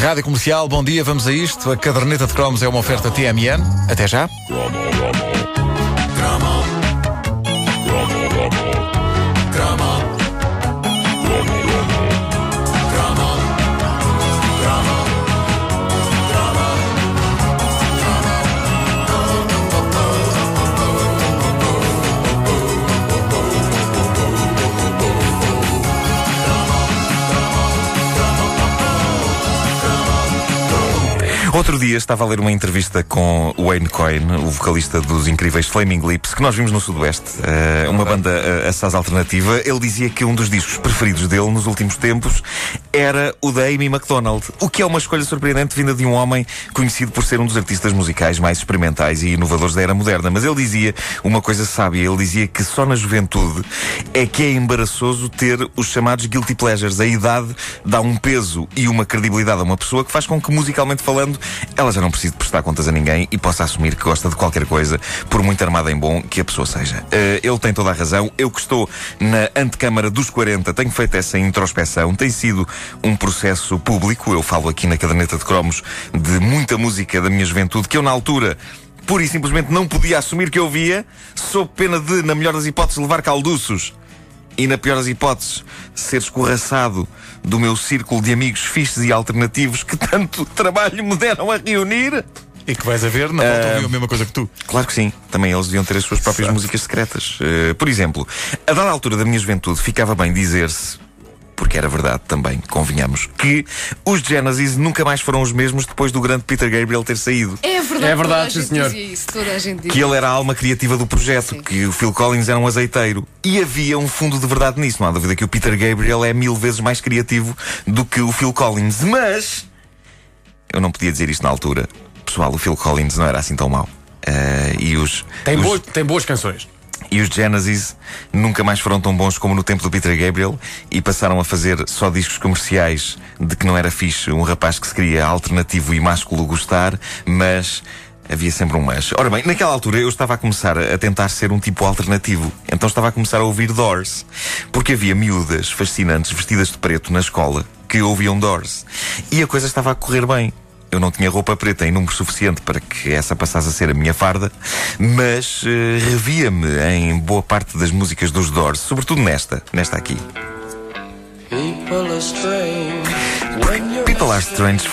Rádio Comercial, bom dia, vamos a isto. A caderneta de cromos é uma oferta TMN. Até já. Outro dia estava a ler uma entrevista com Wayne Coyne, o vocalista dos incríveis Flaming Lips, que nós vimos no Sudoeste, uh, uma banda uh, assaz alternativa. Ele dizia que um dos discos preferidos dele nos últimos tempos era o da Amy MacDonald, o que é uma escolha surpreendente vinda de um homem conhecido por ser um dos artistas musicais mais experimentais e inovadores da era moderna. Mas ele dizia uma coisa sábia, ele dizia que só na juventude é que é embaraçoso ter os chamados guilty pleasures. A idade dá um peso e uma credibilidade a uma pessoa que faz com que, musicalmente falando, ela já não precise prestar contas a ninguém e possa assumir que gosta de qualquer coisa, por muito armada em bom que a pessoa seja. Uh, ele tem toda a razão. Eu que estou na antecâmara dos 40 tenho feito essa introspeção. Tem sido um processo público. Eu falo aqui na caderneta de cromos de muita música da minha juventude que eu, na altura, pura e simplesmente não podia assumir que eu via, sob pena de, na melhor das hipóteses, levar calduços e, na pior das hipóteses, ser escorraçado do meu círculo de amigos fixes e alternativos que tanto trabalho me deram a reunir. E que vais a ver, não volta a ouvir a mesma coisa que tu. Claro que sim. Também eles deviam ter as suas próprias músicas secretas. Uh, por exemplo, a dada altura da minha juventude ficava bem dizer-se porque era verdade também, convenhamos, que os Genesis nunca mais foram os mesmos depois do grande Peter Gabriel ter saído. É verdade, É verdade, toda a sim, gente senhor. dizia Isso, toda a gente Que ele era a alma criativa do projeto, Sim. que o Phil Collins era um azeiteiro. E havia um fundo de verdade nisso. Não há dúvida que o Peter Gabriel é mil vezes mais criativo do que o Phil Collins. Mas eu não podia dizer isto na altura. Pessoal, o Phil Collins não era assim tão mau. Eh, e os, Tem, os- boas, tem boas canções. E os Genesis nunca mais foram tão bons como no tempo do Peter Gabriel e passaram a fazer só discos comerciais de que não era fixe um rapaz que se queria alternativo e másculo gostar, mas havia sempre um mas. Ora bem, naquela altura eu estava a começar a tentar ser um tipo alternativo. Então estava a começar a ouvir Doors. Porque havia miúdas fascinantes vestidas de preto na escola que ouviam Doors. E a coisa estava a correr bem. Eu não tinha roupa preta em número suficiente para que essa passasse a ser a minha farda, mas eh, revia-me em boa parte das músicas dos Doors, sobretudo nesta, nesta aqui. People are strange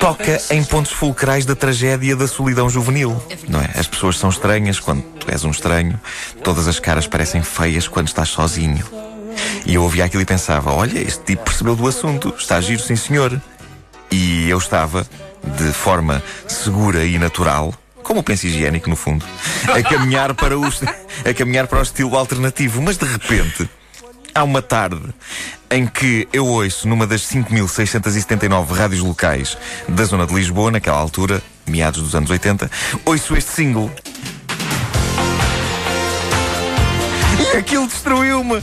toca em pontos fulcrais da tragédia da solidão juvenil. Não é? As pessoas são estranhas quando tu és um estranho, todas as caras parecem feias quando estás sozinho. E eu ouvia aquilo e pensava: olha, este tipo percebeu do assunto, está a giro, sim senhor. E eu estava, de forma segura e natural, como o penso higiênico no fundo, a caminhar para o, a caminhar para o estilo alternativo. Mas de repente, há uma tarde em que eu ouço numa das 5.679 rádios locais da zona de Lisboa, naquela altura, meados dos anos 80, ouço este single. E aquilo destruiu-me!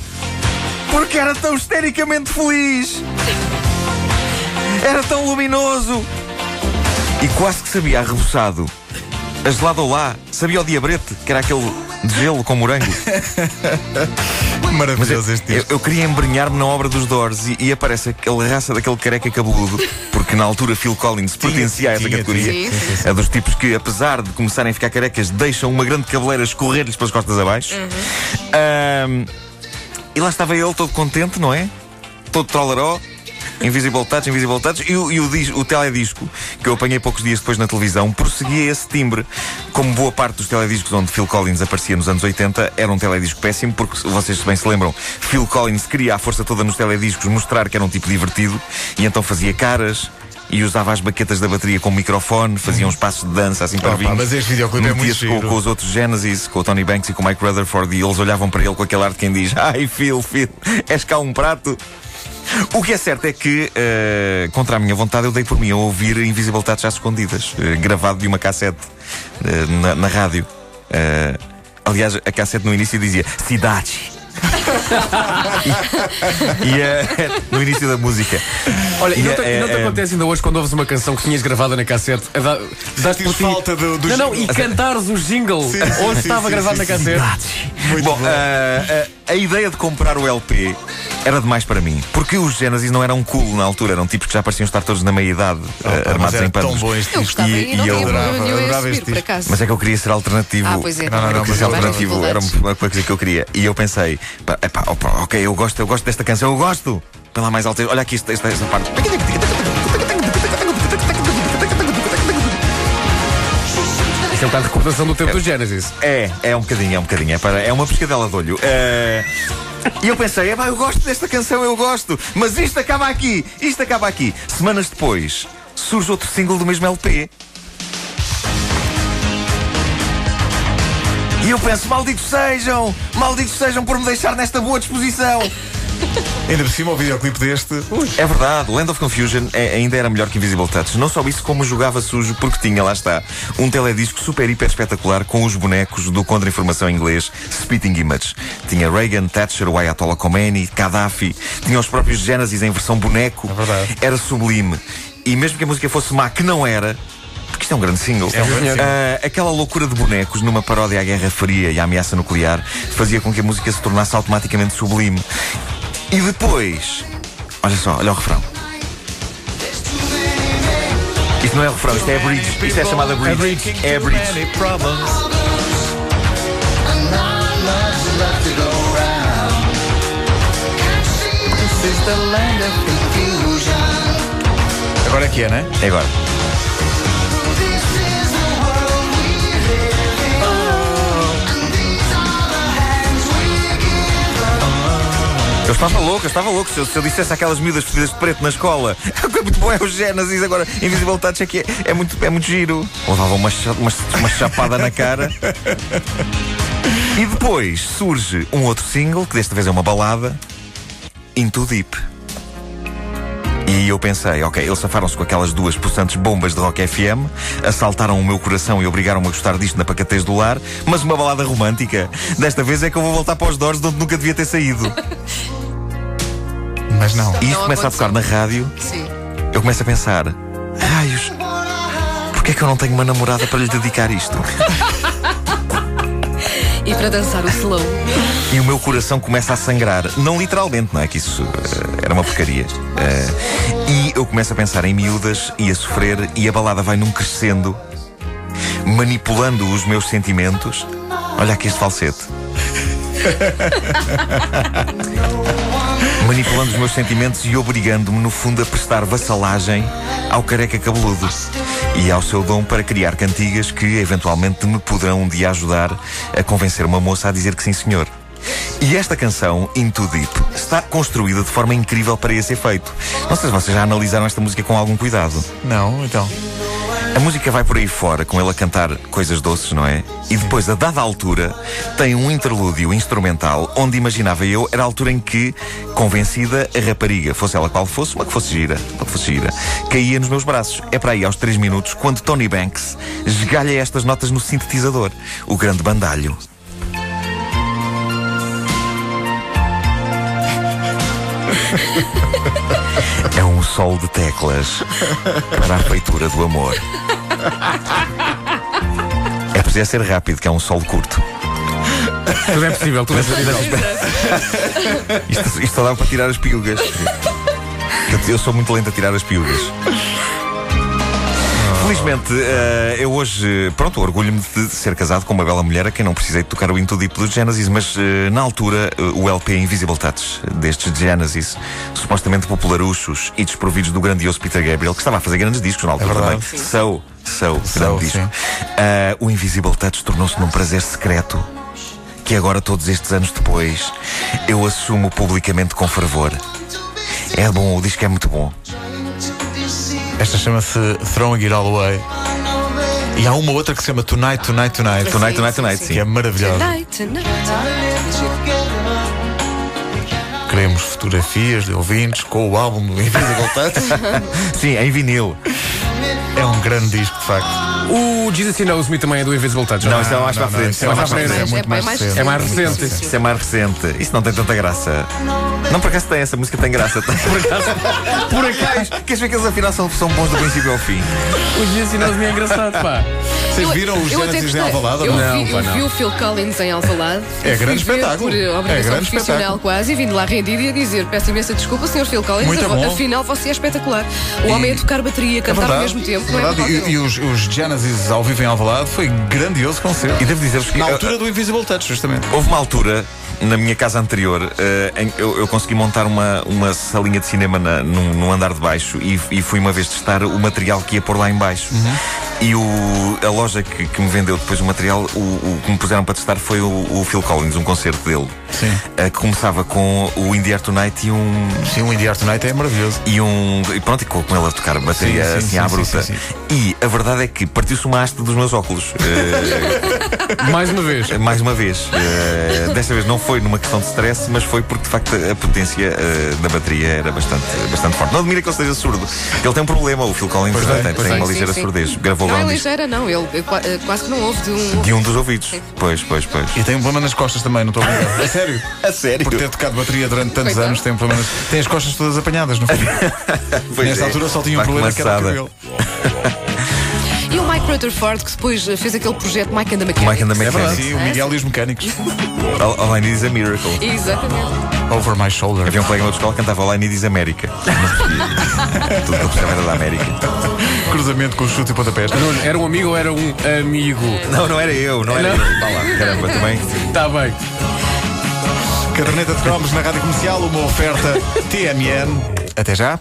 Porque era tão histericamente feliz! Era tão luminoso! E quase que sabia arreboçado. A gelada ao lá, sabia o diabrete, que era aquele de gelo com morango. Eu, Maravilhoso este eu, disco. eu queria embrenhar-me na obra dos Doors e, e aparece aquela raça daquele careca cabeludo, porque na altura Phil Collins pertencia a essa tinha, categoria. tinha. Sim, sim, É dos tipos que, apesar de começarem a ficar carecas, deixam uma grande cabeleira escorrer-lhes pelas costas abaixo. Ahm, e lá estava ele todo contente, não é? Todo trollaró. Invisible Touch, Invisible Touch e, o, e o, dis- o teledisco que eu apanhei poucos dias depois na televisão prosseguia esse timbre. Como boa parte dos telediscos onde Phil Collins aparecia nos anos 80, era um teledisco péssimo, porque se vocês bem se lembram, Phil Collins queria à força toda nos telediscos mostrar que era um tipo divertido e então fazia caras. E usava as baquetas da bateria com microfone, fazia uns passos de dança assim para Opa, mas este videoclipe é muito Metia-se com, giro. com os outros Genesis, com o Tony Banks e com o Mike Rutherford, e eles olhavam para ele com aquele ar de quem diz: Ai, Phil, Phil, és cá um prato. O que é certo é que, eh, contra a minha vontade, eu dei por mim a ouvir Invisible Touch às escondidas, eh, gravado de uma cassete eh, na, na rádio. Aliás, a cassete no início dizia Cidade. e e, no início da música. Olha, e não é- te, e não te é- é- acontece ainda hoje quando ouves uma canção que tinhas gravada na cassete? dar- dás por ti- falta do- do Não, não, jingle. e cantares o jingle sim, onde sim, estava sim, gravado sim, na sim. cassete. Bom, eh, eh, a ideia de comprar o LP era demais para mim. Porque os Genesis não eram cool na altura, eram tipos que já pareciam estar todos na meia-idade, eh, pá, mas armados em panos. tão Eu gostava E- e, não eu adorava- este acaso. Mas é que eu queria ser alternativo. Ah, pois é, Não, não, não, mas alternativo, era uma coisa que eu queria. E eu pensei, pá, epá, opa, ok, eu gosto, eu gosto desta canção, eu gosto. Pela mais alta, olha aqui esta, esta, esta parte. Isso é um bocado de recordação do tempo do Genesis. É, é um bocadinho, é um bocadinho. É, para, é uma pescadela de olho. É, E eu pensei, epá, eu gosto desta canção, eu gosto. Mas isto acaba aqui, isto acaba aqui. Semanas depois, surge outro single do mesmo LP. E eu penso, malditos sejam, malditos sejam por me deixar nesta boa disposição. Ainda por cima, o videoclipe deste. Ui, É verdade, Land of Confusion é- ainda era melhor que Invisible Touch. Não só isso, como jogava sujo, porque tinha, lá está, um teledisco super hiper espetacular com os bonecos do contra-informação inglês Spitting Image. Tinha Reagan, Thatcher, o Ayatollah Khomeini, Gaddafi, tinha os próprios Genesis em versão boneco. É verdade. Era sublime. E mesmo que a música fosse má, que não era. Porque isto é um grande single. É um grande single. Ah, aquela loucura de bonecos numa paródia à Guerra Fria e à ameaça nuclear fazia com que a música se tornasse automaticamente sublime. E depois, olha só, olha o refrão. Isto não é refrão, isto é a bridge. Isto é chamada bridge. É bridge. Agora é que é, né? É agora. Eu estava louco, eu estava louco. Se eu, se eu dissesse aquelas miúdas vestidas de preto na escola, o que é muito bom é o Genesis, agora Invisible Touch é que é, é muito, é muito giro. Levava uma, uma, uma chapada na cara. E depois surge um outro single, que desta vez é uma balada, Into Deep. E eu pensei, ok, eles safaram-se com aquelas duas possantes bombas de rock FM, assaltaram o meu coração e obrigaram-me a gostar disto na pacatez do lar, mas uma balada romântica. Desta vez é que eu vou voltar para os Doors de onde nunca devia ter saído. Mas não. E isto Não começa a tocar na rádio, Sim. eu começo a pensar, raios, porquê é que eu não tenho uma namorada para lhe dedicar isto? E para dançar o slow. E o meu coração começa a sangrar. Não literalmente, não é que isso eh, era uma porcaria. Eh, e eu começo a pensar em miúdas e a sofrer, e a balada vai num crescendo, manipulando os meus sentimentos. Olha aqui este falsete. manipulando os meus sentimentos e obrigando-me, no fundo, a prestar vassalagem ao careca cabeludo e ao seu dom para criar cantigas que, eventualmente, me poderão um dia ajudar a convencer uma moça a dizer que sim, senhor. E esta canção, Into Deep, está construída de forma incrível para esse efeito. Não sei se vocês já analisaram esta música com algum cuidado. Não, então. A música vai por aí fora, com ele a cantar coisas doces, não é? E depois, a dada altura, tem um interlúdio instrumental onde imaginava eu era a altura em que, convencida, a rapariga, fosse ela qual fosse, uma que fosse gira, uma que fosse gira, caía nos meus braços. É para aí aos 3 minutos, quando Tony Banks esgalha estas notas no sintetizador, o grande bandalho. É um sol de teclas para a feitura do amor. É preciso ser rápido, que é um sol curto. Tudo é possível, tudo é possível. Isto, isto só dá para tirar as piugas. Eu, eu sou muito lento a tirar as piugas. Felizmente, eh, eu hoje, pronto, orgulho-me de ser casado com uma bela mulher a quem não precisei de tocar o Into Deep do Genesis, mas eh, na altura eh, o LP Invisible Touch destes Genesis, supostamente popularuchos e desprovidos do grandioso Peter Gabriel, que estava a fazer grandes discos na altura verdade. também. So, so, So, grande disco. o Invisible Touch tornou-se num prazer secreto que agora, todos estes anos depois, eu assumo publicamente com fervor. É bom, o disco é muito bom. Esta chama-se Throwing It All Away. E há uma outra que se chama Tonight, Tonight, Tonight. Tonight, tonight, tonight, sim. sim. Que é maravilhosa. Tonight, tonight. Queremos fotografias de ouvintes com o álbum do Invisible Touch. Sim, em vinil. É um grande disco, de facto. O Jesus He Knows Me também é do Invisible Touch. Não, isso é mais para a frente. isso é mais para a frente. É É muito mais- mais é mais recente. É mais recente. Isso é mais recente. Isso não tem tanta graça. Não, por acaso tem, essa música tem graça. Por acaso. Por acaso. Queres ver que eles afinal são, são bons do princípio ao fim? O Jesus He Knows Me é engraçado, pá. Vocês viram os Genesis em. Alvalade? ou Eu, não? Vi, pá, eu vi o Phil Collins em Alvalade. É grande espetáculo. Por É obrigação grande profissional espetáculo. quase e vindo lá rendido e a dizer peço imensa desculpa, Sr. Phil Collins, Muito af- bom. afinal você é espetacular. O homem a tocar bateria É cantar. Mesmo tempo, é verdade. E, e os, os Genesis ao vivo em Alvalade foi grandioso concerto. E devo dizer-vos que. Na altura do Invisible Touch, justamente. Houve uma altura na minha casa anterior eh, em que eu, eu consegui montar uma, uma salinha de cinema na, num, num andar de baixo e, e fui uma vez testar o material que ia pôr lá em baixo. E o, a loja que, que me vendeu depois o material, o, o que me puseram para testar foi o, o Phil Collins, um concerto dele. Sim. eh, que começava com o In the Air Tonight e um. Sim, o Indie Art Tonight é maravilhoso. E um. E pronto, e com com ele a tocar bateria Sim, sim, assim sim, à sim, bruta. sim, E a verdade é que partiu-se uma haste dos meus óculos. Eh, Mais uma vez. mais uma vez. Eh, desta vez não foi numa questão de stress, mas foi porque de facto a potência eh, da bateria era bastante, bastante forte. Não admira que ele esteja surdo. Ele tem um problema, o Phil Collins Pois tem, tem, tem uma Sim, ligeira sim. surdez. Gravou Não é ligeira, não. Ele eh, qua- quase que não ouve de um. de um dos ouvidos. Pois, pois, pois. E tem um problema nas costas também, não estou a brincar. É sério. A sério? Por ter tocado bateria durante tantos Coitado. anos, tem um problema. nas- Tem as costas todas apanhadas, no fim. Pois Nesta é. altura só tinha um Vai problema que era o cabelo. O Mike Rutherford, que depois eh, fez aquele projeto Mike and the Mechanics. Mike and the É. Mechanics. Sim, o Miguel e os mecânicos. All, all I Need is a Miracle. Exatamente. Over my shoulder. Havia um colega de escola que cantava All I Need is percebia. Tudo que eu precisava era da América. Cruzamento com os chutes e pontapés. Nuno, era um amigo ou era um amigo? Não, não era eu, não era Não. eu. Vá lá, caramba, também. Está bem. Caderneta de cromos na rádio comercial, uma oferta TMN. Até já.